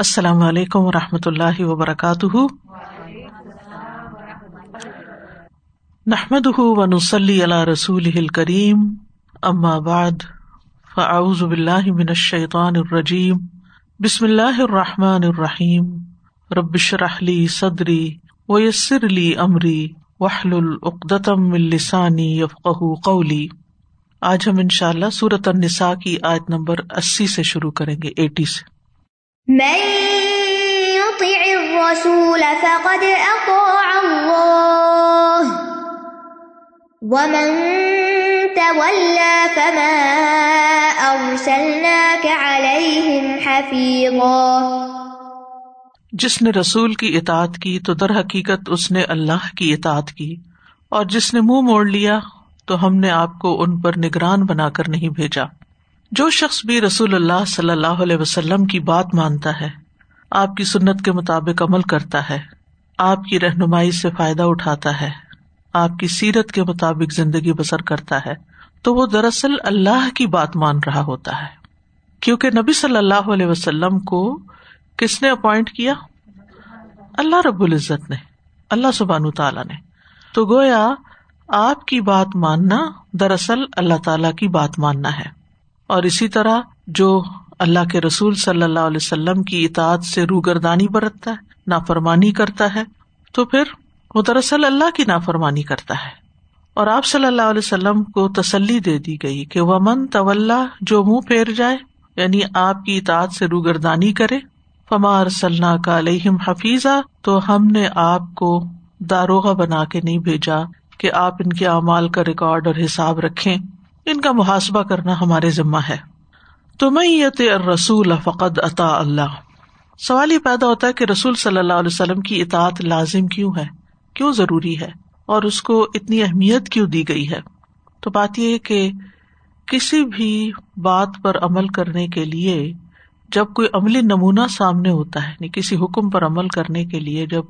السلام علیکم و رحمۃ اللہ وبرکاتہ۔ نحمد و نسلی علیہ رسول کریم ام آباد فعز باللہ من الشیطان الرجیم۔ بسم اللہ الرحمٰن الرحیم۔ ربش رحلی صدری ویسر علی عمری وحل العقدم السانی یفق قولی۔ آج ہم ان شاء اللہ سورت النساء کی آیت نمبر اسی سے شروع کریں گے، ایٹی سے۔ من يطع الرسول فقد أطاع الله. ومن تولى فما أرسلناك عليهم حفيظا. جس نے رسول کی اطاعت کی تو در حقیقت اس نے اللہ کی اطاعت کی، اور جس نے منہ مو موڑ لیا تو ہم نے آپ کو ان پر نگران بنا کر نہیں بھیجا۔ جو شخص بھی رسول اللہ صلی اللہ علیہ وسلم کی بات مانتا ہے، آپ کی سنت کے مطابق عمل کرتا ہے، آپ کی رہنمائی سے فائدہ اٹھاتا ہے، آپ کی سیرت کے مطابق زندگی بسر کرتا ہے، تو وہ دراصل اللہ کی بات مان رہا ہوتا ہے۔ کیونکہ نبی صلی اللہ علیہ وسلم کو کس نے اپوائنٹ کیا؟ اللہ رب العزت نے، اللہ سبحان تعالیٰ نے۔ تو گویا آپ کی بات ماننا دراصل اللہ تعالی کی بات ماننا ہے۔ اور اسی طرح جو اللہ کے رسول صلی اللہ علیہ وسلم کی اطاعت سے روگردانی برتتا ہے، نافرمانی کرتا ہے، تو پھر وہ دراصل اللہ کی نافرمانی کرتا ہے۔ اور آپ صلی اللہ علیہ وسلم کو تسلی دے دی گئی کہ وہ من طول جو منہ پھیر جائے یعنی آپ کی اطاعت سے روگردانی کرے فمار صلاح کا علیہم حفیظہ تو ہم نے آپ کو داروغ بنا کے نہیں بھیجا کہ آپ ان کے اعمال کا ریکارڈ اور حساب رکھیں۔ ان کا محاسبہ کرنا ہمارے ذمہ ہے۔ تو میں رسول فقد عطا اللہ۔ سوال یہ پیدا ہوتا ہے کہ رسول صلی اللہ علیہ وسلم کی اطاعت لازم کیوں ہے؟ کیوں ضروری ہے؟ اور اس کو اتنی اہمیت کیوں دی گئی ہے؟ تو بات یہ کہ کسی بھی بات پر عمل کرنے کے لیے جب کوئی عملی نمونہ سامنے ہوتا ہے یعنی کسی حکم پر عمل کرنے کے لیے جب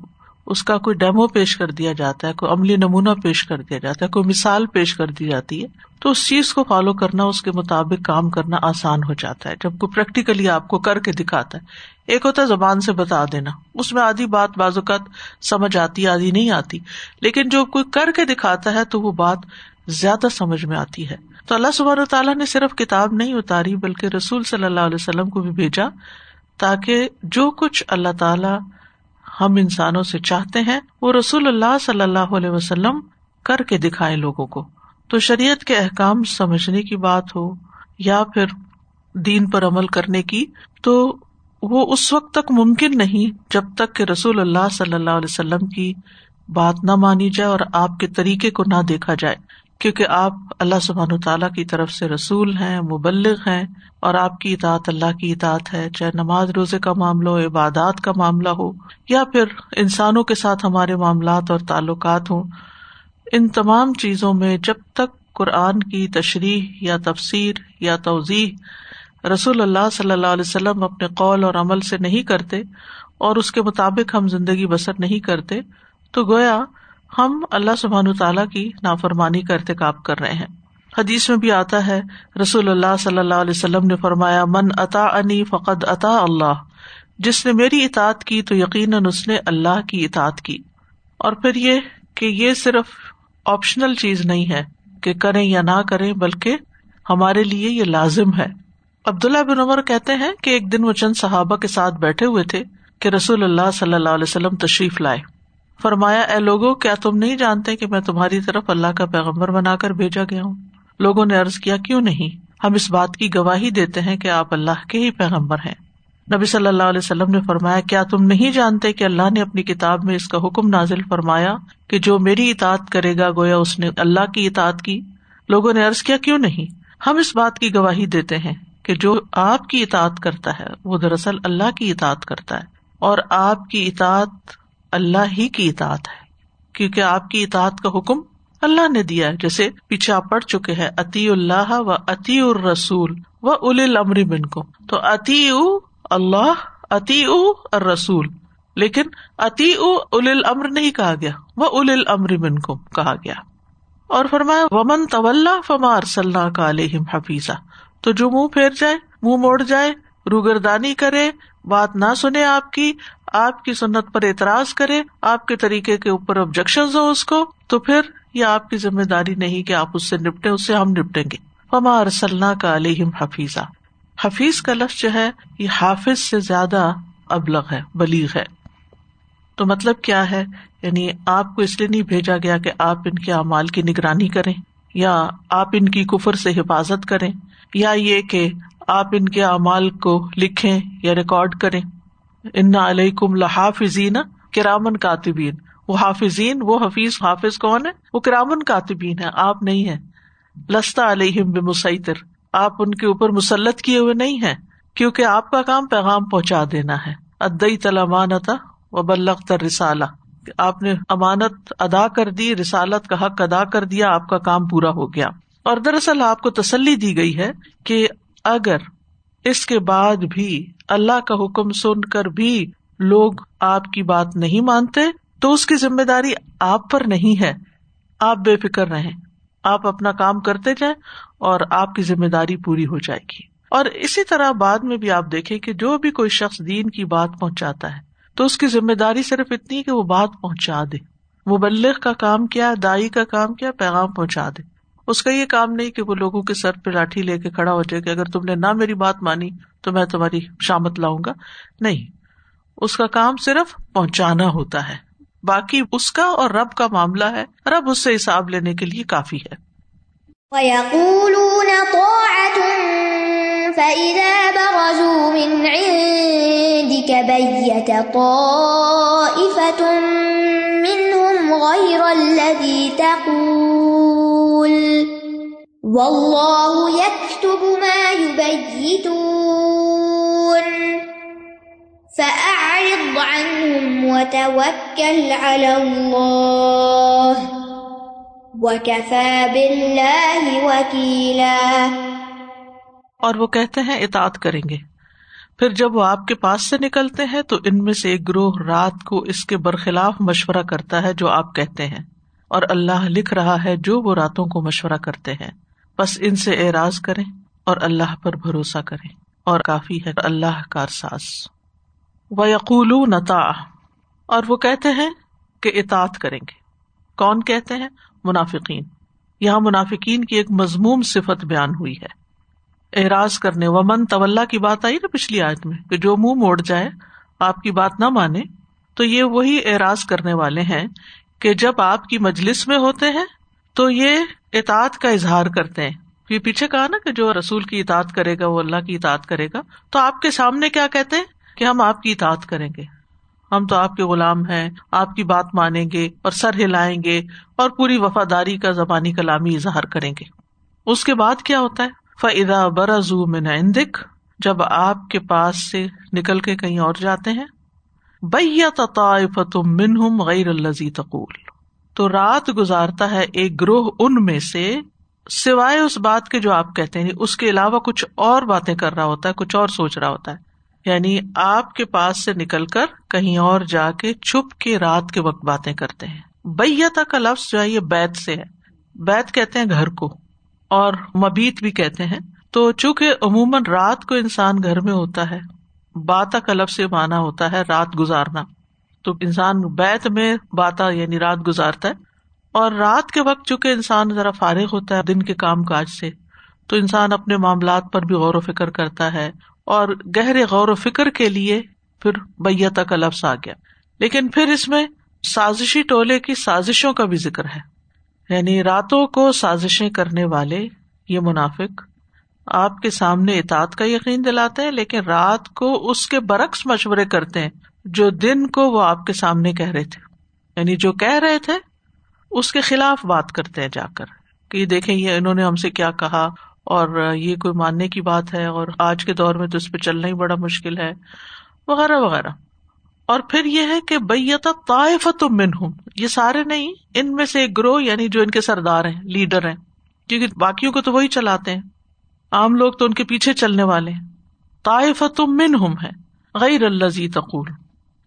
اس کا کوئی ڈیمو پیش کر دیا جاتا ہے، کوئی عملی نمونہ پیش کر دیا جاتا ہے، کوئی مثال پیش کر دی جاتی ہے، تو اس چیز کو فالو کرنا، اس کے مطابق کام کرنا آسان ہو جاتا ہے۔ جب کوئی پریکٹیکلی آپ کو کر کے دکھاتا ہے، ایک ہوتا ہے زبان سے بتا دینا، اس میں آدھی بات بعض اوقات سمجھ آتی، آدھی نہیں آتی، لیکن جو کوئی کر کے دکھاتا ہے تو وہ بات زیادہ سمجھ میں آتی ہے۔ تو اللہ سب تعالیٰ نے صرف کتاب نہیں اتاری، بلکہ رسول صلی اللہ علیہ وسلم کو بھی بھیجا تاکہ جو کچھ اللہ تعالی ہم انسانوں سے چاہتے ہیں وہ رسول اللہ صلی اللہ علیہ وسلم کر کے دکھائے لوگوں کو۔ تو شریعت کے احکام سمجھنے کی بات ہو یا پھر دین پر عمل کرنے کی، تو وہ اس وقت تک ممکن نہیں جب تک کہ رسول اللہ صلی اللہ علیہ وسلم کی بات نہ مانی جائے اور آپ کے طریقے کو نہ دیکھا جائے۔ کیونکہ آپ اللہ سبحان تعالیٰ کی طرف سے رسول ہیں، مبلغ ہیں اور آپ کی اطاعت اللہ کی اطاعت ہے، چاہے نماز، روزے کا معاملہ ہو، عبادات کا معاملہ ہو، یا پھر انسانوں کے ساتھ ہمارے معاملات اور تعلقات ہوں۔ ان تمام چیزوں میں جب تک قرآن کی تشریح یا تفسیر یا توضیح رسول اللہ صلی اللہ علیہ وسلم اپنے قول اور عمل سے نہیں کرتے اور اس کے مطابق ہم زندگی بسر نہیں کرتے، تو گویا ہم اللہ سبحان تعالیٰ کی نافرمانی کا ارتقاب کر رہے ہیں۔ حدیث میں بھی آتا ہے، رسول اللہ صلی اللہ علیہ وسلم نے فرمایا، من عطا انی فقد عطا اللہ۔ جس نے میری اطاعت کی تو یقیناً اس نے اللہ کی اطاعت کی۔ اور پھر یہ کہ یہ صرف آپشنل چیز نہیں ہے کہ کریں یا نہ کریں، بلکہ ہمارے لیے یہ لازم ہے۔ عبداللہ بن عمر کہتے ہیں کہ ایک دن وہ چند صحابہ کے ساتھ بیٹھے ہوئے تھے کہ رسول اللہ صلی اللہ علیہ وسلم تشریف لائے۔ فرمایا، اے لوگو، کیا تم نہیں جانتے کہ میں تمہاری طرف اللہ کا پیغمبر بنا کر بھیجا گیا ہوں؟ لوگوں نے ارض کیا، کیوں نہیں؟ ہم اس بات کی گواہی دیتے ہیں کہ آپ اللہ کے ہی پیغمبر ہیں۔ نبی صلی اللہ علیہ وسلم نے فرمایا، کیا تم نہیں جانتے کہ اللہ نے اپنی کتاب میں اس کا حکم نازل فرمایا کہ جو میری اطاعت کرے گا گویا اس نے اللہ کی اطاعت کی؟ لوگوں نے ارض کیا، کیوں نہیں؟ ہم اس بات کی گواہی دیتے ہیں کہ جو آپ کی اطاعت کرتا ہے وہ دراصل اللہ کی اطاعت کرتا ہے اور آپ کی اطاعت اللہ ہی کی اطاعت ہے۔ کیونکہ آپ کی اطاعت کا حکم اللہ نے دیا ہے۔ جیسے پیچھے آپ پڑھ چکے ہیں عطی اللہ و عطی الرسول و اول امر بن کو تو عطی اللہ عطی اور رسول لیکن عطی اول امر نہیں کہا گیا وہ اول امر بن کو کہا گیا۔ اور فرمایا، ومن طول فما ارسلنا کا علیہم حفیظہ۔ تو جو منہ پھیر جائے، منہ موڑ جائے، روگردانی کرے بات نہ سنے آپ کی آپ کی سنت پر اعتراض کرے آپ کے طریقے کے اوپر آبجیکشن ہو اس کو، تو پھر یہ آپ کی ذمہ داری نہیں کہ آپ اس سے نپٹے اس سے ہم نپٹیں گے۔ فما ارسلنا کا علیہم حفیظہ حفیظ کا لفظ جو ہے، یہ حافظ سے زیادہ ابلغ ہے، بلیغ ہے۔ تو مطلب کیا ہے؟ یعنی آپ کو اس لیے نہیں بھیجا گیا کہ آپ ان کے اعمال کی نگرانی کریں، یا آپ ان کی کفر سے حفاظت کریں، یا یہ کہ آپ ان کے اعمال کو لکھیں یا ریکارڈ کریں۔ ان علیہ کم لحافظین، کرامن کاتبین۔ وہ حافظین، وہ حفیظ، حافظ کون ہے وہ کرامن کاتبین ہے آپ نہیں ہے لستا علیہم بمسیطر، آپ ان کے اوپر مسلط کیے ہوئے نہیں ہے کیونکہ آپ کا کام پیغام پہنچا دینا ہے۔ ادئی تلامانتا و بلغ رسالہ آپ نے امانت ادا کر دی، رسالت کا حق ادا کر دیا، آپ کا کام پورا ہو گیا۔ اور دراصل آپ کو تسلی دی گئی ہے کہ اگر اس کے بعد بھی اللہ کا حکم سن کر بھی لوگ آپ کی بات نہیں مانتے، تو اس کی ذمہ داری آپ پر نہیں ہے۔ آپ بے فکر رہیں۔ آپ اپنا کام کرتے جائیں اور آپ کی ذمہ داری پوری ہو جائے گی۔ اور اسی طرح بعد میں بھی آپ دیکھیں کہ جو بھی کوئی شخص دین کی بات پہنچاتا ہے، تو اس کی ذمہ داری صرف اتنی کہ وہ بات پہنچا دے۔ مبلغ کا کام کیا، دائی کا کام کیا، پیغام پہنچا دے۔ اس کا یہ کام نہیں کہ وہ لوگوں کے سر پہ لاٹھی لے کے کھڑا ہو جائے کہ اگر تم نے نہ میری بات مانی تو میں تمہاری شامت لاؤں گا۔ نہیں، اس کا کام صرف پہنچانا ہوتا ہے۔ باقی اس کا اور رب کا معاملہ ہے۔ رب اس سے حساب لینے کے لیے کافی ہے۔ وَيَقُولُونَ طَاعَةٌ فَإِذَا بَرَزُوا مِنْ عِنْدِكَ بَيَّتَ طَائِفَةٌ مِّنْهُمْ غَيْرَ الَّذِي تَقُولُ وَاللَّهُ يَكْتُبُ مَا يُبَيِّتُونَ. فَأَعْرِضْ عَنْهُمْ وَتَوَكَّلْ عَلَى اللَّهِ وَكَفَى بِاللَّهِ وَكِيلًا. اور وہ کہتے ہیں، اطاعت کریں گے. پھر جب وہ آپ کے پاس سے نکلتے ہیں تو ان میں سے ایک گروہ رات کو اس کے برخلاف مشورہ کرتا ہے جو آپ کہتے ہیں۔ اور اللہ لکھ رہا ہے جو وہ راتوں کو مشورہ کرتے ہیں۔ بس ان سے اعراض کریں اور اللہ پر بھروسہ کریں۔ اور کافی ہے اللہ کارساز و یقول نتا اور وہ کہتے ہیں کہ اطاعت کریں گے۔ کون کہتے ہیں؟ منافقین۔ یہاں منافقین کی ایک مضموم صفت بیان ہوئی ہے۔ اعراض کرنے و من طلّہ کی بات آئی نا پچھلی آیت میں کہ جو منہ موڑ جائے، آپ کی بات نہ مانے، تو یہ وہی اعراض کرنے والے ہیں کہ جب آپ کی مجلس میں ہوتے ہیں تو یہ اطاعت کا اظہار کرتے ہیں۔ یہ پیچھے کہا نا کہ جو رسول کی اطاعت کرے گا، وہ اللہ کی اطاعت کرے گا۔ تو آپ کے سامنے کیا کہتے ہیں؟ کہ ہم آپ کی اطاعت کریں گے۔ ہم تو آپ کے غلام ہیں، آپ کی بات مانیں گے اور سر ہلائیں گے اور پوری وفاداری کا زبانی کلامی اظہار کریں گے۔ اس کے بعد کیا ہوتا ہے؟ فدا برزو من عندک جب آپ کے پاس سے نکل کے کہیں اور جاتے ہیں بیت منہم غیر الزی تقول۔ تو رات گزارتا ہے ایک گروہ ان میں سے، سوائے اس بات کے جو آپ کہتے ہیں، اس کے علاوہ کچھ اور باتیں کر رہا ہوتا ہے، کچھ اور سوچ رہا ہوتا ہے۔ یعنی آپ کے پاس سے نکل کر کہیں اور جا کے چھپ کے رات کے وقت باتیں کرتے ہیں۔ بیتا کا لفظ جو ہے، یہ بیت سے ہے۔ بیت کہتے ہیں گھر کو، اور مبیت بھی کہتے ہیں۔ تو چونکہ عموماً رات کو انسان گھر میں ہوتا ہے باتا کا لفظ سے مانا ہوتا ہے رات گزارنا۔ تو انسان بیت میں باتا یعنی رات گزارتا ہے۔ اور رات کے وقت چونکہ انسان ذرا فارغ ہوتا ہے دن کے کام کاج سے، تو انسان اپنے معاملات پر بھی غور و فکر کرتا ہے۔ اور گہرے غور و فکر کے لیے پھر بیتا کا لفظ آ گیا۔ لیکن پھر اس میں سازشی ٹولے کی سازشوں کا بھی ذکر ہے۔ یعنی راتوں کو سازشیں کرنے والے یہ منافق آپ کے سامنے اطاعت کا یقین دلاتے ہیں، لیکن رات کو اس کے برعکس مشورے کرتے ہیں جو دن کو وہ آپ کے سامنے کہہ رہے تھے۔ یعنی جو کہہ رہے تھے، اس کے خلاف بات کرتے ہیں جا کر کہ دیکھیں، یہ انہوں نے ہم سے کیا کہا اور یہ کوئی ماننے کی بات ہے اور آج کے دور میں تو اس پہ چلنا ہی بڑا مشکل ہے، وغیرہ وغیرہ۔ اور پھر یہ ہے کہ بیتا طائفت من ہوں یہ سارے نہیں، ان میں سے ایک گروہ یعنی جو ان کے سردار ہیں، لیڈر ہیں، کیونکہ باقیوں کو تو وہی چلاتے ہیں۔ عام لوگ تو ان کے پیچھے چلنے والے ہیں۔ طائفت من ہم ہے، غیر اللہ زی تقول۔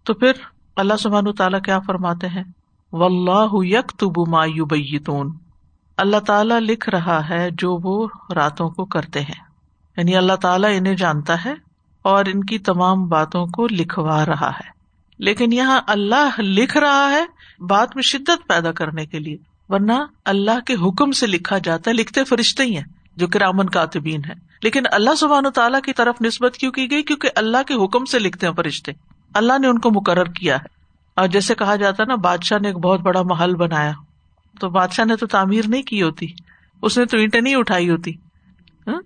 تو پھر اللہ سبحان تعالیٰ کیا فرماتے ہیں؟ و اللہ یک تب مایوبیتون اللہ تعالیٰ لکھ رہا ہے جو وہ راتوں کو کرتے ہیں۔ یعنی اللہ تعالیٰ انہیں جانتا ہے اور ان کی تمام باتوں کو لکھوا رہا ہے۔ لیکن یہاں اللہ لکھ رہا ہے بات میں شدت پیدا کرنے کے لیے، ورنہ اللہ کے حکم سے لکھا جاتا ہے، لکھتے فرشتے ہی ہیں۔ جو کرامن کاتبین ہے لیکن اللہ سبحان و تعالیٰ کی طرف نسبت کیوں کی گئی؟ کیونکہ اللہ کے حکم سے لکھتے ہیں فرشتے۔ اللہ نے ان کو مقرر کیا ہے۔ اور جیسے کہا جاتا ہے نا، بادشاہ نے ایک بہت بڑا محل بنایا۔ تو بادشاہ نے تو تعمیر نہیں کی ہوتی۔ اس نے تو اینٹیں نہیں اٹھائی ہوتی۔ ہاں؟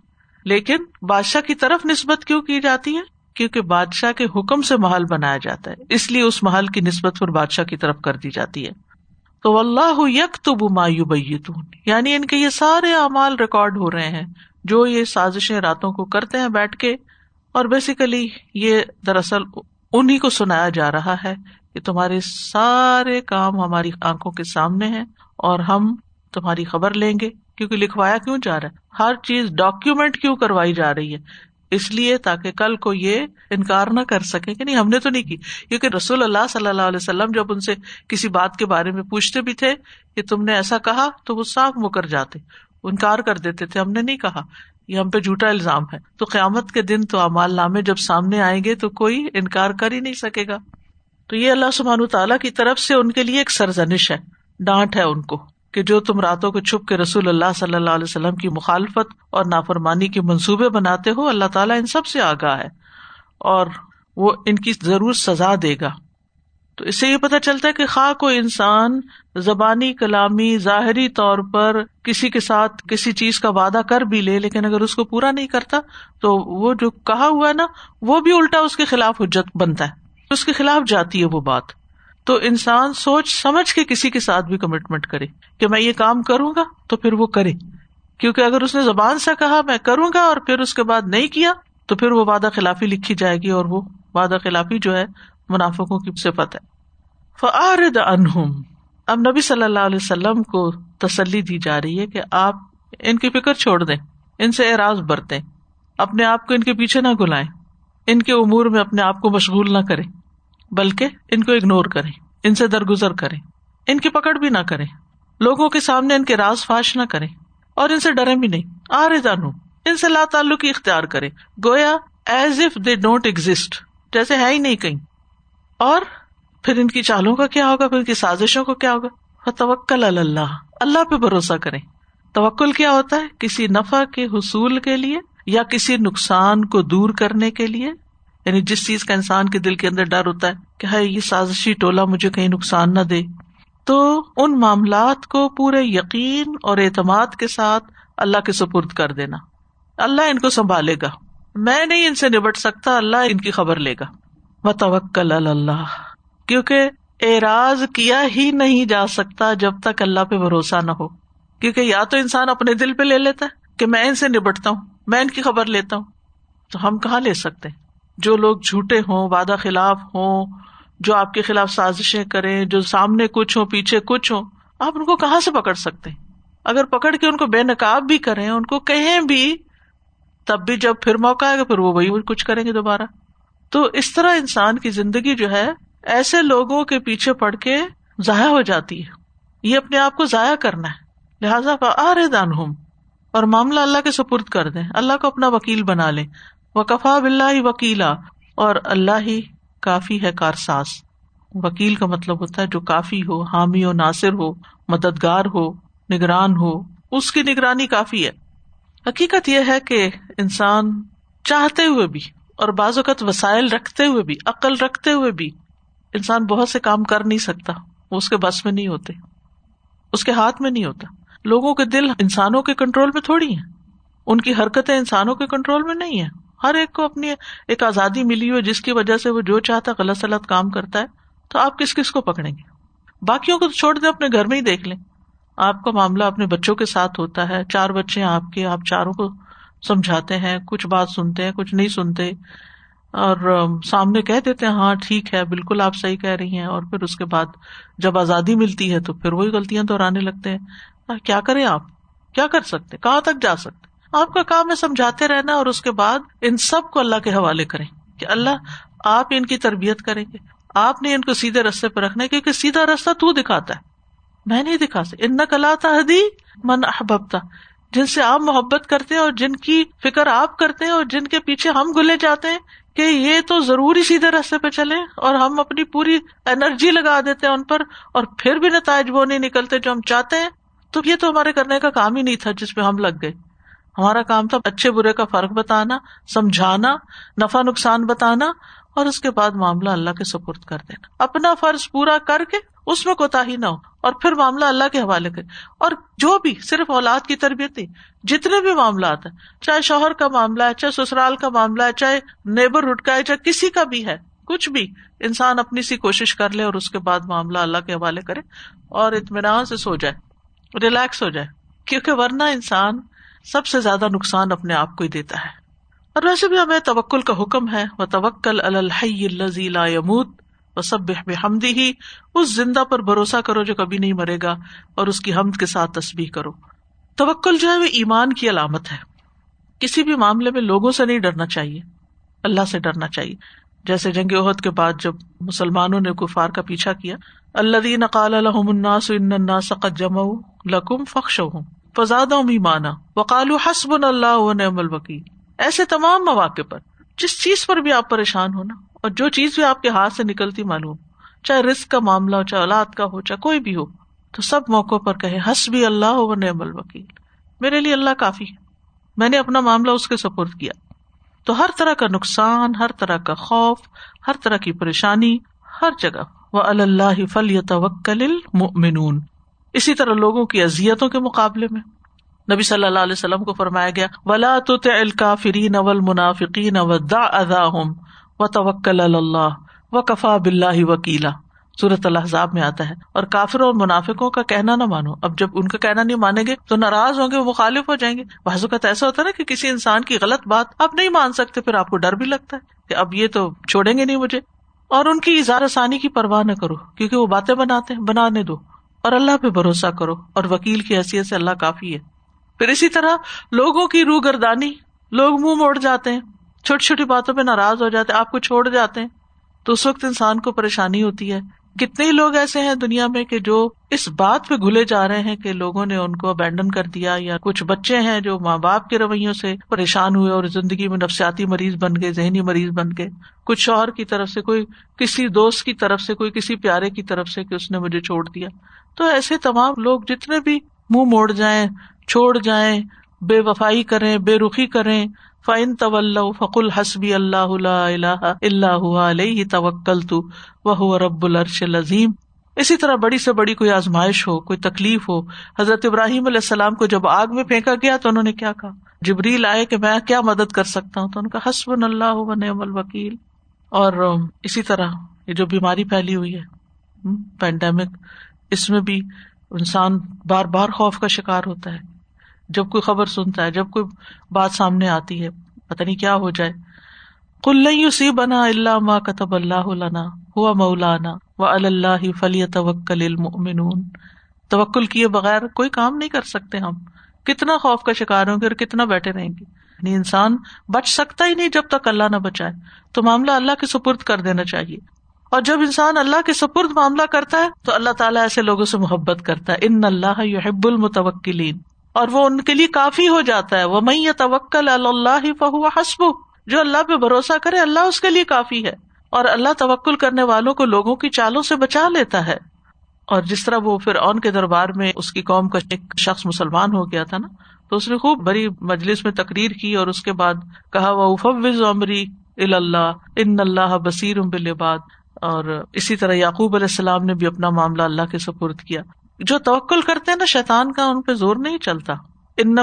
لیکن بادشاہ کی طرف نسبت کیوں کی جاتی ہے؟ کیونکہ بادشاہ کے حکم سے محل بنایا جاتا ہے۔ اس لیے اس محل کی نسبت پھر بادشاہ کی طرف کر دی جاتی ہے۔ تو اللہ یک تو مایو یعنی ان کے یہ سارے اعمال ریکارڈ ہو رہے ہیں، جو یہ سازشیں راتوں کو کرتے ہیں بیٹھ کے۔ اور بیسیکلی یہ دراصل انہیں کو سنایا جا رہا ہے کہ تمہارے سارے کام ہماری آنکھوں کے سامنے ہیں اور ہم تمہاری خبر لیں گے۔ کیونکہ لکھوایا کیوں جا رہا ہے؟ ہر چیز ڈاکیومینٹ کیوں کروائی جا رہی ہے؟ اس لیے تاکہ کل کو یہ انکار نہ کر سکے کہ نہیں، ہم نے تو نہیں کی۔ کیونکہ رسول اللہ صلی اللہ علیہ وسلم جب ان سے کسی بات کے بارے میں پوچھتے بھی تھے کہ تم نے ایسا کہا تو وہ صاف مکر جاتے، انکار کر دیتے تھے، ہم نے نہیں کہا۔ یہ ہم پہ جھوٹا الزام ہے۔ تو قیامت کے دن تو امال نامے جب سامنے آئیں گے تو کوئی انکار کر ہی نہیں سکے گا۔ تو یہ اللہ سبحان تعالیٰ کی طرف سے ان کے لیے ایک سرزنش ہے، ڈانٹ ہے ان کو۔ کہ جو تم راتوں کو چھپ کے رسول اللہ صلی اللہ علیہ وسلم کی مخالفت اور نافرمانی کے منصوبے بناتے ہو، اللہ تعالیٰ ان سب سے آگاہ ہے اور وہ ان کی ضرور سزا دے گا۔ تو اس سے یہ پتا چلتا ہے کہ خواہ کو انسان زبانی، کلامی، ظاہری طور پر کسی کے ساتھ کسی چیز کا وعدہ کر بھی لے، لیکن اگر اس کو پورا نہیں کرتا تو وہ جو کہا ہوا ہے نا، وہ بھی الٹا اس کے خلاف حجت بنتا ہے۔ اس کے خلاف جاتی ہے وہ بات۔ تو انسان سوچ سمجھ کے کسی کے ساتھ بھی کمٹمنٹ کرے کہ میں یہ کام کروں گا تو پھر وہ کرے۔ کیونکہ اگر اس نے زبان سے کہا میں کروں گا اور پھر اس کے بعد نہیں کیا تو پھر وہ وعدہ خلافی لکھی جائے گی اور وہ وعدہ خلافی جو ہے منافقوں کی صفت ہے۔ فعارد انہم اب نبی صلی اللہ علیہ وسلم کو تسلی دی جا رہی ہے کہ آپ ان کی فکر چھوڑ دیں، ان سے اعراض برتیں، اپنے آپ کو ان کے پیچھے نہ گلائیں، ان کے امور میں اپنے آپ کو مشغول نہ کریں۔ بلکہ ان کو اگنور کریں، ان سے درگزر کریں۔ ان کی پکڑ بھی نہ کریں۔ لوگوں کے سامنے ان کے راز فاش نہ کریں۔ اور ان سے ڈرے بھی نہیں۔ آ رہے جانو ان سے لا تعلق اختیار کرے گویا as if they don't exist جیسے ہے ہی نہیں کہیں۔ اور پھر ان کی چالوں کا کیا ہوگا؟ پھر ان کی سازشوں کو کیا ہوگا؟ توکل اللہ اللہ پہ بھروسہ کریں۔ توکل کیا ہوتا ہے؟ کسی نفع کے حصول کے لیے یا کسی نقصان کو دور کرنے کے لیے؟ یعنی جس چیز کا انسان کے دل کے اندر ڈر ہوتا ہے کہ ہے یہ سازشی ٹولہ مجھے کہیں نقصان نہ دے۔ تو ان معاملات کو پورے یقین اور اعتماد کے ساتھ اللہ کے سپرد کر دینا۔ اللہ ان کو سنبھالے گا۔ میں نہیں ان سے نبٹ سکتا، اللہ ان کی خبر لے گا۔ و توکل اللہ کیونکہ اعراض کیا ہی نہیں جا سکتا جب تک اللہ پہ بھروسہ نہ ہو۔ کیونکہ یا تو انسان اپنے دل پہ لے لیتا ہے کہ میں ان سے نبٹتا ہوں، میں ان کی خبر لیتا ہوں۔ تو ہم کہاں لے سکتے؟ جو لوگ جھوٹے ہوں، وعدہ خلاف ہوں، جو آپ کے خلاف سازشیں کریں، جو سامنے کچھ ہو پیچھے کچھ ہو آپ ان کو کہاں سے پکڑ سکتے؟ اگر پکڑ کے ان کو بے نقاب بھی کریں، ان کو کہیں بھی، تب بھی جب پھر موقع آئے گا، پھر وہ وہی کچھ کریں گے دوبارہ۔ تو اس طرح انسان کی زندگی جو ہے، ایسے لوگوں کے پیچھے پڑ کے ضائع ہو جاتی ہے۔ یہ اپنے آپ کو ضائع کرنا ہے۔ لہٰذا آ رہے دان ہوں اور معاملہ اللہ کے سپرد کر دیں۔ اللہ کو اپنا وکیل بنا لے وہ کفا بلّہ وکیلا اور اللہ ہی کافی ہے کارساس وکیل کا مطلب ہوتا ہے جو کافی ہو، حامی ہو، ناصر ہو، مددگار ہو، نگران ہو، اس کی نگرانی کافی ہے۔ حقیقت یہ ہے کہ انسان چاہتے ہوئے بھی اور بعض اوقات وسائل رکھتے ہوئے بھی، عقل رکھتے ہوئے بھی انسان بہت سے کام کر نہیں سکتا۔ وہ اس کے بس میں نہیں ہوتے، اس کے ہاتھ میں نہیں ہوتا۔ لوگوں کے دل انسانوں کے کنٹرول میں تھوڑی ہیں۔ ان کی حرکتیں انسانوں کے کنٹرول میں نہیں ہے ہر ایک کو اپنی ایک آزادی ملی ہو جس کی وجہ سے وہ جو چاہتا غلط سلط کام کرتا ہے، تو آپ کس کس کو پکڑیں گے؟ باقیوں کو تو چھوڑ دیں، اپنے گھر میں ہی دیکھ لیں۔ آپ کا معاملہ اپنے بچوں کے ساتھ ہوتا ہے، چار بچے ہیں آپ کے، آپ چاروں کو سمجھاتے ہیں، کچھ بات سنتے ہیں، کچھ نہیں سنتے۔ اور سامنے کہہ دیتے ہیں ہاں ٹھیک ہے، بالکل آپ صحیح کہہ رہی ہیں۔ اور پھر اس کے بعد جب آزادی ملتی ہے تو پھر وہی غلطیاں دہرانے لگتے ہیں۔ کیا کریں آپ؟ کیا کر سکتے؟ کہاں تک جا سکتے؟ آپ کا کام ہے سمجھاتے رہنا اور اس کے بعد ان سب کو اللہ کے حوالے کریں کہ اللہ، آپ ان کی تربیت کریں گے۔ آپ نے ان کو سیدھے رستے پہ رکھنا کیونکہ سیدھا رستہ تو دکھاتا ہے۔ میں نہیں دکھا سکتا۔ ان کلا حدی من احبتا جن سے آپ محبت کرتے ہیں اور جن کی فکر آپ کرتے ہیں اور جن کے پیچھے ہم گلے جاتے ہیں کہ یہ تو ضروری سیدھے راستے پہ چلے اور ہم اپنی پوری انرجی لگا دیتے ہیں ان پر اور پھر بھی نتائج وہ نہیں نکلتے جو ہم چاہتے ہیں۔ تو یہ تو ہمارے کرنے کا کام ہی نہیں تھا جس پہ ہم لگ گئے۔ ہمارا کام تھا اچھے برے کا فرق بتانا، سمجھانا، نفع نقصان بتانا اور اس کے بعد معاملہ اللہ کے سپرد کر دینا۔ اپنا فرض پورا کر کے اس میں کوتا ہی نہ ہو اور پھر معاملہ اللہ کے حوالے کرے اور جو بھی، صرف اولاد کی تربیت نہیں، جتنے بھی معاملات ہیں، چاہے شوہر کا معاملہ ہے، چاہے سسرال کا معاملہ ہے، چاہے نیبر کا ہے، چاہے کسی کا بھی ہے، کچھ بھی انسان اپنی سی کوشش کر لے اور اس کے بعد معاملہ اللہ کے حوالے کرے اور اطمینان سے سو جائے، ریلیکس ہو جائے۔ کیونکہ ورنہ انسان سب سے زیادہ نقصان اپنے آپ کو ہی دیتا ہے۔ اور ویسے بھی ہمیں توکل کا حکم ہے وہ توکل الحی لا یموت و سب حمدی ہی اس زندہ پر بھروسہ کرو جو کبھی نہیں مرے گا اور اس کی حمد کے ساتھ تصبیح کرو۔ توکل جو ہے وہ ایمان کی علامت ہے۔ کسی بھی معاملے میں لوگوں سے نہیں ڈرنا چاہیے۔ اللہ سے ڈرنا چاہیے۔ جیسے جنگ عہد کے بعد جب مسلمانوں نے کفار کا پیچھا کیا اللہ دین قال الحم الناس ان الناس قد جمعوا لکم فخشوہم فزادہم ایمانا وقالوا حسبنا اللہ ونعم الوکیل۔ ایسے تمام مواقع پر جس چیز پر بھی آپ پریشان ہونا اور جو چیز بھی آپ کے ہاتھ سے نکلتی معلوم، چاہے رسک کا معاملہ ہو، چاہے اولاد کا ہو، چاہے کوئی بھی ہو، تو سب موقع پر کہے ہس بھی اللہ ہو نعم الوکیل۔ میرے لیے اللہ کافی ہے۔ میں نے اپنا معاملہ اس کے سپرد کیا۔ تو ہر طرح کا نقصان، ہر طرح کا خوف، ہر طرح کی پریشانی، ہر جگہ۔ وہ اللہ فل توکل المؤمنون۔ اسی طرح لوگوں کی اذیتوں کے مقابلے میں نبی صلی اللہ علیہ وسلم کو فرمایا گیا، ولا تو الکافرین اول منافقین و دا ادا و توکل اللہ و کفا بلّہ وکیلا صورت الحضاب میں آتا ہے۔ اور کافر اور منافقوں کا کہنا نہ مانو۔ اب جب ان کا کہنا نہیں مانیں گے تو ناراض ہوں گے، وہ مخالف ہو جائیں گے۔ بازوقت ایسا ہوتا ہے نا کہ کسی انسان کی غلط بات آپ نہیں مان سکتے، پھر آپ کو ڈر بھی لگتا ہے کہ اب یہ تو چھوڑیں گے نہیں مجھے۔ اور ان کی اظہار ثانی کی پرواہ نہ کرو، کیونکہ وہ باتیں بناتے ہیں، بنانے دو۔ اور اللہ پہ بھروسہ کرو اور وکیل کی حیثیت سے اللہ کافی ہے۔ پھر اسی طرح لوگوں کی روح گردانی لوگ منہ موڑ جاتے ہیں، چھوٹی چھوٹی باتوں پہ ناراض ہو جاتے ہیں، آپ کو چھوڑ جاتے ہیں۔ تو اس وقت انسان کو پریشانی ہوتی ہے۔ کتنے ہی لوگ ایسے ہیں دنیا میں کہ جو اس بات پہ گلے جا رہے ہیں کہ لوگوں نے ان کو ابینڈن کر دیا یا کچھ بچے ہیں جو ماں باپ کے رویوں سے پریشان ہوئے اور زندگی میں نفسیاتی مریض بن گئے، ذہنی مریض بن گئے۔ کچھ شوہر کی طرف سے، کوئی کسی دوست کی طرف سے، کوئی کسی پیارے کی طرف سے کہ اس نے مجھے چھوڑ دیا۔ تو ایسے تمام لوگ جتنے بھی منہ موڑ جائیں، چھوڑ جائیں، بے وفائی کریں، بے رخی کریں فعن طول فقل حسبی اللہ اللہ اللہ علیہ توکل تو وہ رب الرش العظیم اسی طرح بڑی سے بڑی کوئی آزمائش ہو، کوئی تکلیف ہو، حضرت ابراہیم علیہ السلام کو جب آگ میں پھینکا گیا تو انہوں نے کیا کہا؟ جبریل آئے کہ میں کیا مدد کر سکتا ہوں؟ تو ان کا حسب اللہ و نعم الوکیل۔ اور اسی طرح یہ جو بیماری پھیلی ہوئی ہے پینڈیمک، اس میں بھی انسان بار بار خوف کا شکار ہوتا ہے۔ جب کوئی خبر سنتا ہے، جب کوئی بات سامنے آتی ہے، پتہ نہیں کیا ہو جائے۔ کل نہیں اسی بنا اللہ ما کتب اللہ ہوا مولانا و اللہ فلی توکل المؤمنون۔ توکل کیے بغیر کوئی کام نہیں کر سکتے ہم۔ کتنا خوف کا شکار ہوں گے اور کتنا بیٹھے رہیں گے۔ یعنی انسان بچ سکتا ہی نہیں جب تک اللہ نہ بچائے۔ تو معاملہ اللہ کے سپرد کر دینا چاہیے۔ اور جب انسان اللہ کے سپرد معاملہ کرتا ہے، تو اللہ تعالیٰ ایسے لوگوں سے محبت کرتا ہے۔ ان اللہ یحب المتوکلین اور وہ ان کے لیے کافی ہو جاتا ہے۔ وہ میں توکل اللہ فہو حسب جو اللہ پہ بھروسہ کرے، اللہ اس کے لیے کافی ہے۔ اور اللہ توکل کرنے والوں کو لوگوں کی چالوں سے بچا لیتا ہے۔ اور جس طرح وہ پھر اون کے دربار میں اس کی قوم کا ایک شخص مسلمان ہو گیا تھا نا، تو اس نے خوب بڑی مجلس میں تقریر کی اور اس کے بعد کہا وہ افوز عمری اللہ ان اللہ بصیر بلباد اور اسی طرح یعقوب علیہ السلام نے بھی اپنا معاملہ اللہ کے سپرد کیا۔ جو توکل کرتے نا شیطان کا ان پہ زور نہیں چلتا۔ ان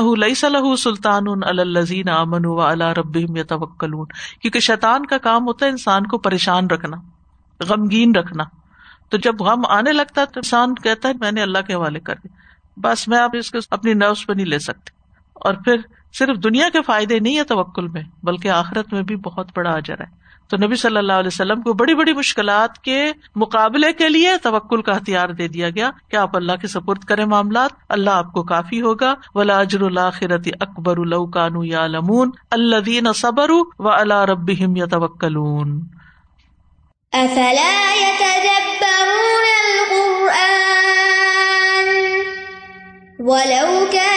تو نبی صلی اللہ علیہ وسلم کو بڑی بڑی مشکلات کے مقابلے کے لیے توکل کا ہتھیار دے دیا گیا کہ آپ اللہ کے سپرد کریں معاملات، اللہ آپ کو کافی ہوگا۔ ولاجر الآخرت اکبر القانو یا لمون اللہ دین صبر و اللہ رب یا توکلون ولو كان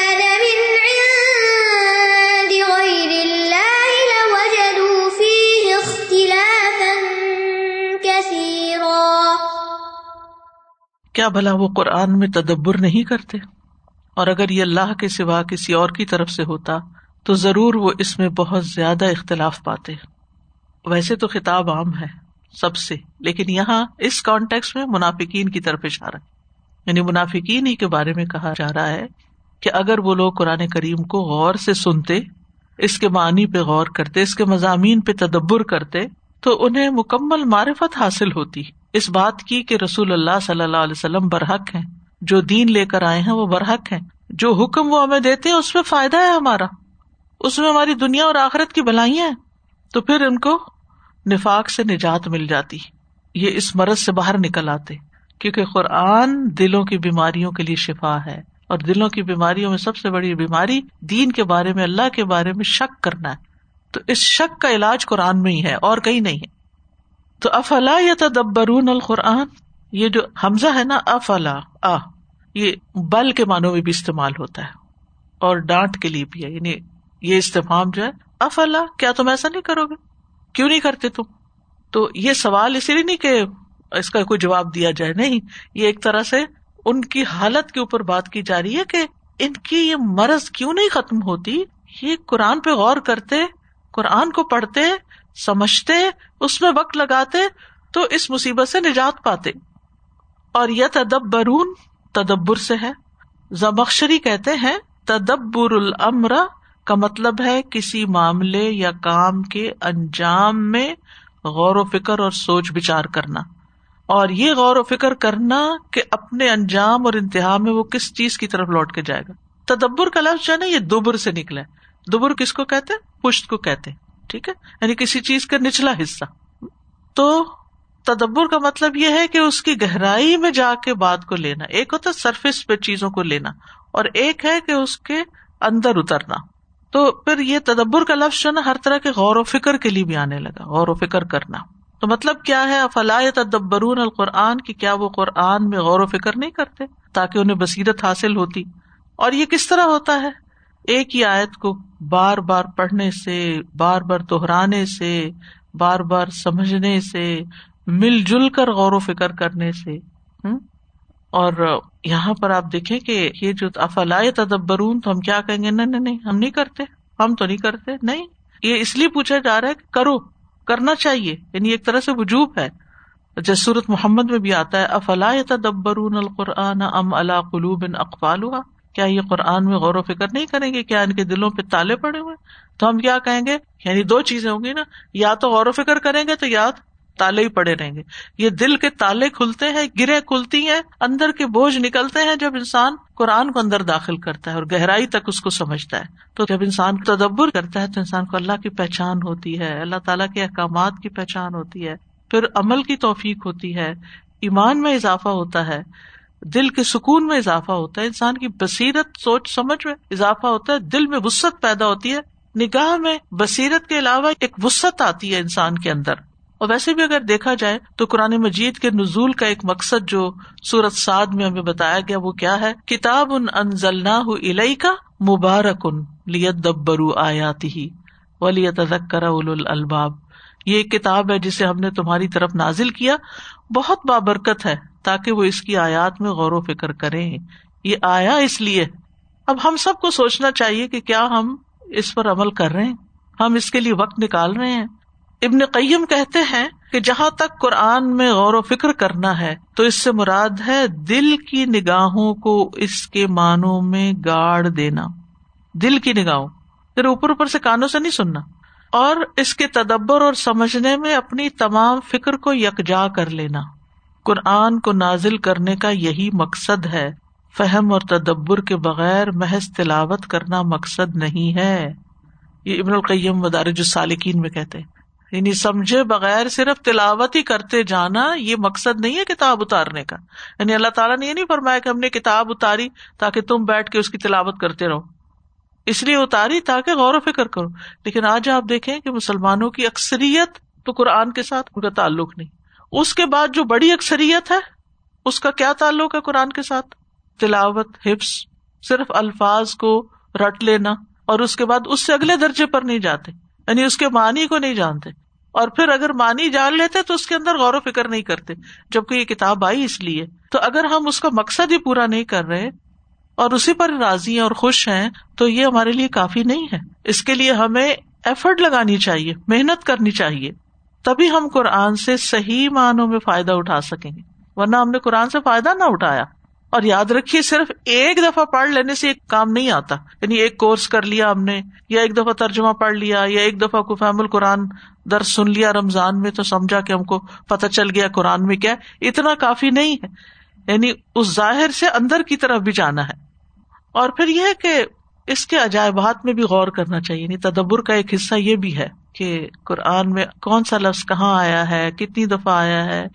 کیا بھلا وہ قرآن میں تدبر نہیں کرتے؟ اور اگر یہ اللہ کے سوا کسی اور کی طرف سے ہوتا، تو ضرور وہ اس میں بہت زیادہ اختلاف پاتے۔ ویسے تو خطاب عام ہے، سب سے، لیکن یہاں اس کانٹیکس میں منافقین کی طرف اشارہ۔ یعنی منافقین ہی کے بارے میں کہا جا رہا ہے کہ اگر وہ لوگ قرآن کریم کو غور سے سنتے، اس کے معنی پہ غور کرتے، اس کے مضامین پہ تدبر کرتے، تو انہیں مکمل معرفت حاصل ہوتی۔ اس بات کی کہ رسول اللہ صلی اللہ علیہ وسلم برحق ہیں۔ جو دین لے کر آئے ہیں وہ برحق ہیں۔ جو حکم وہ ہمیں دیتے ہیں، اس میں فائدہ ہے ہمارا۔ اس میں ہماری دنیا اور آخرت کی بلائیاں ہیں۔ تو پھر ان کو نفاق سے نجات مل جاتی۔ یہ اس مرض سے باہر نکل آتے۔ کیونکہ قرآن دلوں کی بیماریوں کے لیے شفا ہے۔ اور دلوں کی بیماریوں میں سب سے بڑی بیماری دین کے بارے میں، اللہ کے بارے میں شک کرنا ہے۔ تو اس شک کا علاج قرآن میں ہی ہے، اور کہیں نہیں ہے۔ تو افلا یا تدبرون القرآن؟ یہ جو حمزہ ہے نا، افلا، آ، یہ بل کے معنوں میں بھی استعمال ہوتا ہے اور ڈانٹ کے لیے بھی ہے یعنی یہ استفام جو ہے، افلا، کیا تم ایسا نہیں کرو گے؟ کیوں نہیں کرتے تم؟ تو یہ سوال اسی لیے نہیں کہ اس کا کوئی جواب دیا جائے، نہیں، یہ ایک طرح سے ان کی حالت کے اوپر بات کی جا رہی ہے کہ ان کی یہ مرض کیوں نہیں ختم ہوتی؟ یہ قرآن پہ غور کرتے، قرآن کو پڑھتے سمجھتے، اس میں وقت لگاتے تو اس مصیبت سے نجات پاتے۔ اور یہ تدبرون تدبر سے ہے۔ زمخشری کہتے ہیں، تدبر العمر کا مطلب ہے کسی معاملے یا کام کے انجام میں غور و فکر اور سوچ بچار کرنا۔ اور یہ غور و فکر کرنا کہ اپنے انجام اور انتہا میں وہ کس چیز کی طرف لوٹ کے جائے گا۔ تدبر کا لفظ جو ہے نا، یہ دوبر سے نکلا دوبر کس کو کہتے پشت کو کہتے ٹھیک ہے؟ یعنی کسی چیز کا نچلا حصہ۔ تو تدبر کا مطلب یہ ہے کہ اس کی گہرائی میں جا کے بات کو لینا۔ ایک ہوتا سرفیس پہ چیزوں کو لینا اور ایک ہے کہ اس کے اندر اترنا۔ تو پھر یہ تدبر کا لفظ جو نا، ہر طرح کے غور و فکر کے لیے بھی آنے لگا، غور و فکر کرنا۔ تو مطلب کیا ہے؟ فلاح تدبرون القرآن کی کیا وہ قرآن میں غور و فکر نہیں کرتے تاکہ انہیں بصیرت حاصل ہوتی۔ اور یہ کس طرح ہوتا ہے؟ ایک ہی آیت کو بار بار پڑھنے سے، بار بار دہرانے سے، بار بار سمجھنے سے، مل جل کر غور و فکر کرنے سے اور یہاں پر آپ دیکھیں کہ یہ جو افلا تدبرون، تو ہم کیا کہیں گے؟ نہیں نہیں ہم نہیں کرتے، ہم تو نہیں کرتے، نہیں، یہ اس لیے پوچھا جا رہا ہے کہ کرو، کرنا چاہیے یعنی ایک طرح سے وجوب ہے۔ جیسے سورت محمد میں بھی آتا ہے افلا تدبرون القرآن ام اللہ قلوب ان اقبال ہوا کیا یہ قرآن میں غور و فکر نہیں کریں گے کیا ان کے دلوں پہ تالے پڑے ہوئے تو ہم کیا کہیں گے؟ یعنی دو چیزیں ہوں گی نا، یا تو غور و فکر کریں گے تو یا تالے ہی پڑے رہیں گے۔ یہ دل کے تالے کھلتے ہیں گرے کھلتی ہیں، اندر کے بوجھ نکلتے ہیں جب انسان قرآن کو اندر داخل کرتا ہے اور گہرائی تک اس کو سمجھتا ہے۔ تو جب انسان تدبر کرتا ہے تو انسان کو اللہ کی پہچان ہوتی ہے، اللہ تعالیٰ کے احکامات کی پہچان ہوتی ہے۔ پھر عمل کی توفیق ہوتی ہے، ایمان میں اضافہ ہوتا ہے۔ دل کے سکون میں اضافہ ہوتا ہے، انسان کی بصیرت سوچ سمجھ میں اضافہ ہوتا ہے، دل میں وسط پیدا ہوتی ہے۔ نگاہ میں بصیرت کے علاوہ ایک وسط آتی ہے انسان کے اندر۔ اور ویسے بھی اگر دیکھا جائے تو قرآن مجید کے نزول کا ایک مقصد جو سورت سعد میں ہمیں بتایا گیا، وہ کیا ہے؟ کتاب ان انزل نہ کا مبارک ان لیت دبرو آیاتی ہی ولیت الباب یہ ایک کتاب ہے جسے ہم نے تمہاری طرف نازل کیا۔ بہت بابرکت ہے۔ تاکہ وہ اس کی آیات میں غور و فکر کرے یہ آیا اس لیے۔ اب ہم سب کو سوچنا چاہیے کہ کیا ہم اس پر عمل کر رہے ہیں۔ ہم اس کے لیے وقت نکال رہے ہیں۔ ابن قیم کہتے ہیں کہ جہاں تک قرآن میں غور و فکر کرنا ہے، تو اس سے مراد ہے دل کی نگاہوں کو اس کے معنوں میں گاڑ دینا۔ دل کی نگاہوں۔ پھر اوپر اوپر سے کانوں سے نہیں سننا۔ اور اس کے تدبر اور سمجھنے میں اپنی تمام فکر کو یکجا کر لینا۔ قرآن کو نازل کرنے کا یہی مقصد ہے۔ فہم اور تدبر کے بغیر محض تلاوت کرنا مقصد نہیں ہے۔ یہ ابن القیم مدارج السالکین میں کہتے ہیں۔ یعنی سمجھے بغیر صرف تلاوت ہی کرتے جانا یہ مقصد نہیں ہے کتاب اتارنے کا۔ یعنی اللہ تعالیٰ نے یہ نہیں فرمایا کہ ہم نے کتاب اتاری تاکہ تم بیٹھ کے اس کی تلاوت کرتے رہو۔ اس لیے اتاری تاکہ غور و فکر کرو۔ لیکن آج آپ دیکھیں کہ مسلمانوں کی اکثریت تو قرآن کے ساتھ ان کا تعلق نہیں۔ اس کے بعد جو بڑی اکثریت ہے، اس کا کیا تعلق ہے قرآن کے ساتھ؟ تلاوت، حفظ، صرف الفاظ کو رٹ لینا اور اس کے بعد اس سے اگلے درجے پر نہیں جاتے یعنی اس کے معنی کو نہیں جانتے۔ اور پھر اگر مانی جان لیتے تو اس کے اندر غور و فکر نہیں کرتے، جبکہ یہ کتاب آئی اس لیے۔ تو اگر ہم اس کا مقصد ہی پورا نہیں کر رہے اور اسی پر راضی اور خوش ہیں، تو یہ ہمارے لیے کافی نہیں ہے۔ اس کے لیے ہمیں ایفرٹ لگانی چاہیے، محنت کرنی چاہیے۔ تبھی ہم قرآن سے صحیح معنوں میں فائدہ اٹھا سکیں گے۔ ورنہ ہم نے قرآن سے فائدہ نہ اٹھایا۔ اور یاد رکھیے، صرف ایک دفعہ پڑھ لینے سے ایک کام نہیں آتا۔ یعنی ایک کورس کر لیا ہم نے، یا ایک دفعہ ترجمہ پڑھ لیا، یا ایک دفعہ کو فہم القرآن درد سن لیا رمضان میں تو سمجھا کہ ہم کو پتہ چل گیا قرآن میں کیا اتنا کافی نہیں ہے۔ یعنی اس ظاہر سے اندر کی طرف بھی جانا ہے۔ اور پھر یہ کہ اس کے عجائبات میں بھی غور کرنا چاہیے۔ یعنی تدبر کا ایک حصہ یہ بھی ہے۔ کہ قرآن میں کون سا لفظ کہاں آیا ہے، کتنی دفعہ آیا ہے،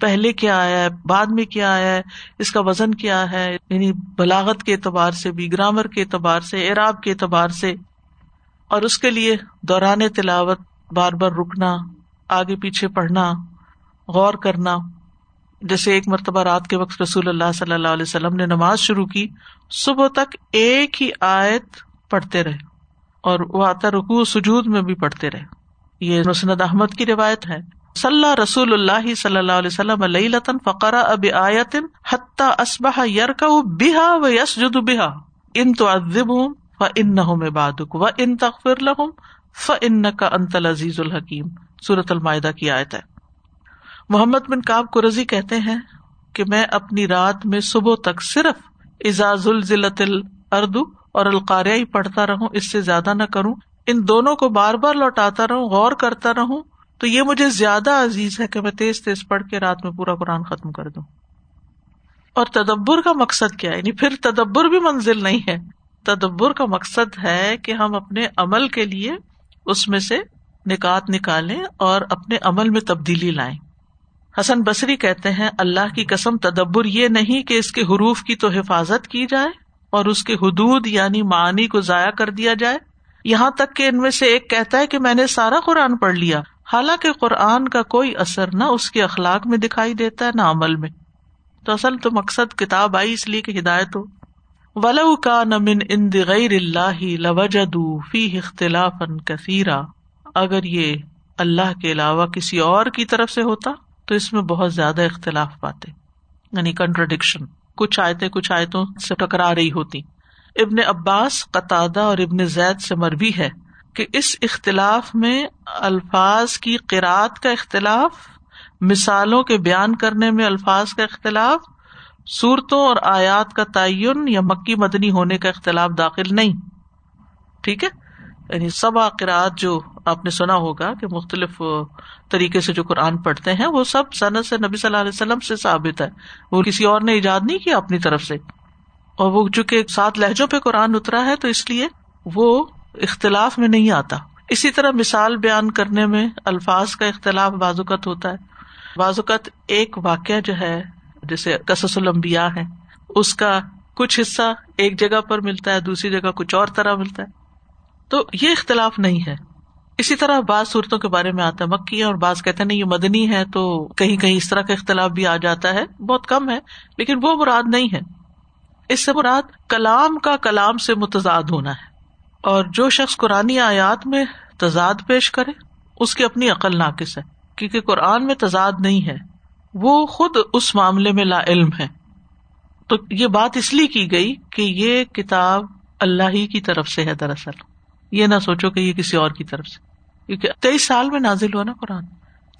پہلے کیا آیا ہے، بعد میں کیا آیا ہے، اس کا وزن کیا ہے یعنی بلاغت کے اعتبار سے، بھی گرامر کے اعتبار سے، اعراب کے اعتبار سے، اور اس کے لیے دوران تلاوت، بار بار رکنا، آگے پیچھے پڑھنا، غور کرنا۔ جیسے ایک مرتبہ رات کے وقت رسول اللہ صلی اللہ علیہ وسلم نے نماز شروع کی، صبح تک ایک ہی آیت پڑھتے رہے۔ اور وہ آتا رکو سجود میں بھی پڑھتے رہے۔ یہ مسند احمد کی روایت ہے۔ صلی رسول اللہ صلی اللہ علیہ وسلم علیہ لطن فقرا اب آیتن حتیٰ اسبہ یرکا بحا و یس جد بحا ان تو ادب ہوں و ان نہ میں بادک و ان تخر لہم ف ان کا انت العزیز الحکیم۔ صورت المائدہ کی آیت ہے۔ محمد بن کاب قرضی کہتے ہیں کہ میں اپنی رات میں صبح تک صرف اعزاز الزلت اردو اور القاریہ پڑھتا رہوں، اس سے زیادہ نہ کروں۔ ان دونوں کو بار بار لوٹاتا رہوں، غور کرتا رہوں۔ تو یہ مجھے زیادہ عزیز ہے کہ میں تیز تیز پڑھ کے رات میں پورا قرآن ختم کر دوں۔ اور تدبر کا مقصد کیا ہے؟ یعنی پھر تدبر بھی منزل نہیں ہے۔ تدبر کا مقصد ہے کہ ہم اپنے عمل کے لیے اس میں سے نکات نکالیں اور اپنے عمل میں تبدیلی لائیں۔ حسن بصری کہتے ہیں، اللہ کی قسم تدبر یہ نہیں کہ اس کے حروف کی تو حفاظت کی جائے۔ اور اس کے حدود یعنی معنی کو ضائع کر دیا جائے۔ یہاں تک کہ ان میں سے ایک کہتا ہے کہ میں نے سارا قرآن پڑھ لیا۔ حالانکہ قرآن کا کوئی اثر نہ اس کے اخلاق میں دکھائی دیتا ہے، نہ عمل میں۔ تو اصل تو مقصد کتاب آئی، اس لیے کہ ہدایت ہو۔ ولو کا نمن ان دغیر اللہ لوجد فی اختلاف کثیرا اگر یہ اللہ کے علاوہ کسی اور کی طرف سے ہوتا، تو اس میں بہت زیادہ اختلاف پاتے۔ یعنی کنٹرڈکشن کچھ آیتیں کچھ آیتوں سے ٹکرا رہی ہوتی۔ ابن عباس قطع اور ابن زید سے مربی ہے کہ اس اختلاف میں الفاظ کی قرآت کا اختلاف، مثالوں کے بیان کرنے میں الفاظ کا اختلاف، صورتوں اور آیات کا تعین یا مکی مدنی ہونے کا اختلاف داخل نہیں۔ ٹھیک ہے؟ یعنی سب آقرات جو آپ نے سنا ہوگا کہ مختلف طریقے سے جو قرآن پڑھتے ہیں، وہ سب صنعت سے نبی صلی اللہ علیہ وسلم سے ثابت ہے۔ وہ کسی اور نے ایجاد نہیں کیا اپنی طرف سے۔ اور وہ چونکہ سات لہجوں پہ قرآن اترا ہے، تو اس لیے وہ اختلاف میں نہیں آتا۔ اسی طرح مثال بیان کرنے میں الفاظ کا اختلاف بازوقت ہوتا ہے۔ بازوقت ایک واقعہ جو ہے، جیسے قصص المبیا ہے اس کا کچھ حصہ ایک جگہ پر ملتا ہے، دوسری جگہ کچھ اور طرح ملتا ہے۔ تو یہ اختلاف نہیں ہے۔ اسی طرح بعض صورتوں کے بارے میں آتا ہے، مکی اور بعض کہتے ہیں، نہیں، یہ مدنی ہے تو کہیں کہیں اس طرح کا اختلاف بھی آ جاتا ہے۔ بہت کم ہے، لیکن وہ مراد نہیں ہے۔ اس سے مراد کلام کا کلام سے متضاد ہونا ہے۔ اور جو شخص قرآن آیات میں تضاد پیش کرے، اس کی اپنی عقل ناقص ہے۔ کیونکہ قرآن میں تضاد نہیں ہے۔ وہ خود اس معاملے میں لا علم ہے۔ تو یہ بات اس لیے کی گئی کہ یہ کتاب اللہ ہی کی طرف سے ہے دراصل۔ یہ نہ سوچو کہ یہ کسی اور کی طرف سے۔ کیونکہ تیئیس سال میں نازل ہوا نا قرآن۔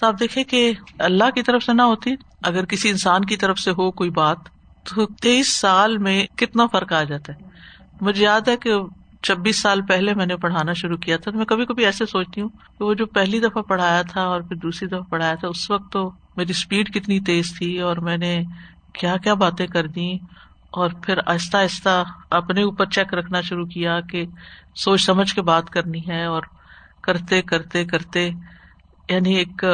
تو آپ دیکھیں کہ اللہ کی طرف سے نہ ہوتی، اگر کسی انسان کی طرف سے ہو کوئی بات، تو تیئیس سال میں کتنا فرق آ جاتا ہے۔ مجھے یاد ہے کہ چھبیس سال پہلے میں نے پڑھانا شروع کیا تھا، تو میں کبھی کبھی ایسے سوچتی ہوں کہ وہ جو پہلی دفعہ پڑھایا تھا اور پھر دوسری دفعہ پڑھایا تھا، اس وقت تو میری اسپیڈ کتنی تیز تھی اور میں نے کیا کیا باتیں کر دی اور پھر آہستہ آہستہ اپنے اوپر چیک رکھنا شروع کیا کہ سوچ سمجھ کے بات کرنی ہے اور کرتے کرتے کرتے یعنی ایک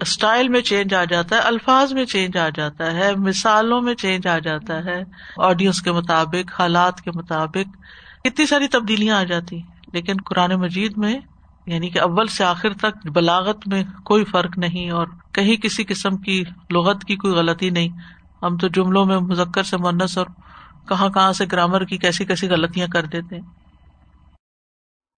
اسٹائل میں چینج آ جاتا ہے، الفاظ میں چینج آ جاتا ہے، مثالوں میں چینج آ جاتا ہے آڈینس کے مطابق، حالات کے مطابق اتنی ساری تبدیلیاں آ جاتی لیکن قرآن مجید میں یعنی کہ اول سے آخر تک بلاغت میں کوئی فرق نہیں اور کہیں کسی قسم کی لغت کی کوئی غلطی نہیں۔ ہم تو جملوں میں مذکر سے منس اور کہاں کہاں سے گرامر کی کیسی کیسی غلطیاں کر دیتے ہیں۔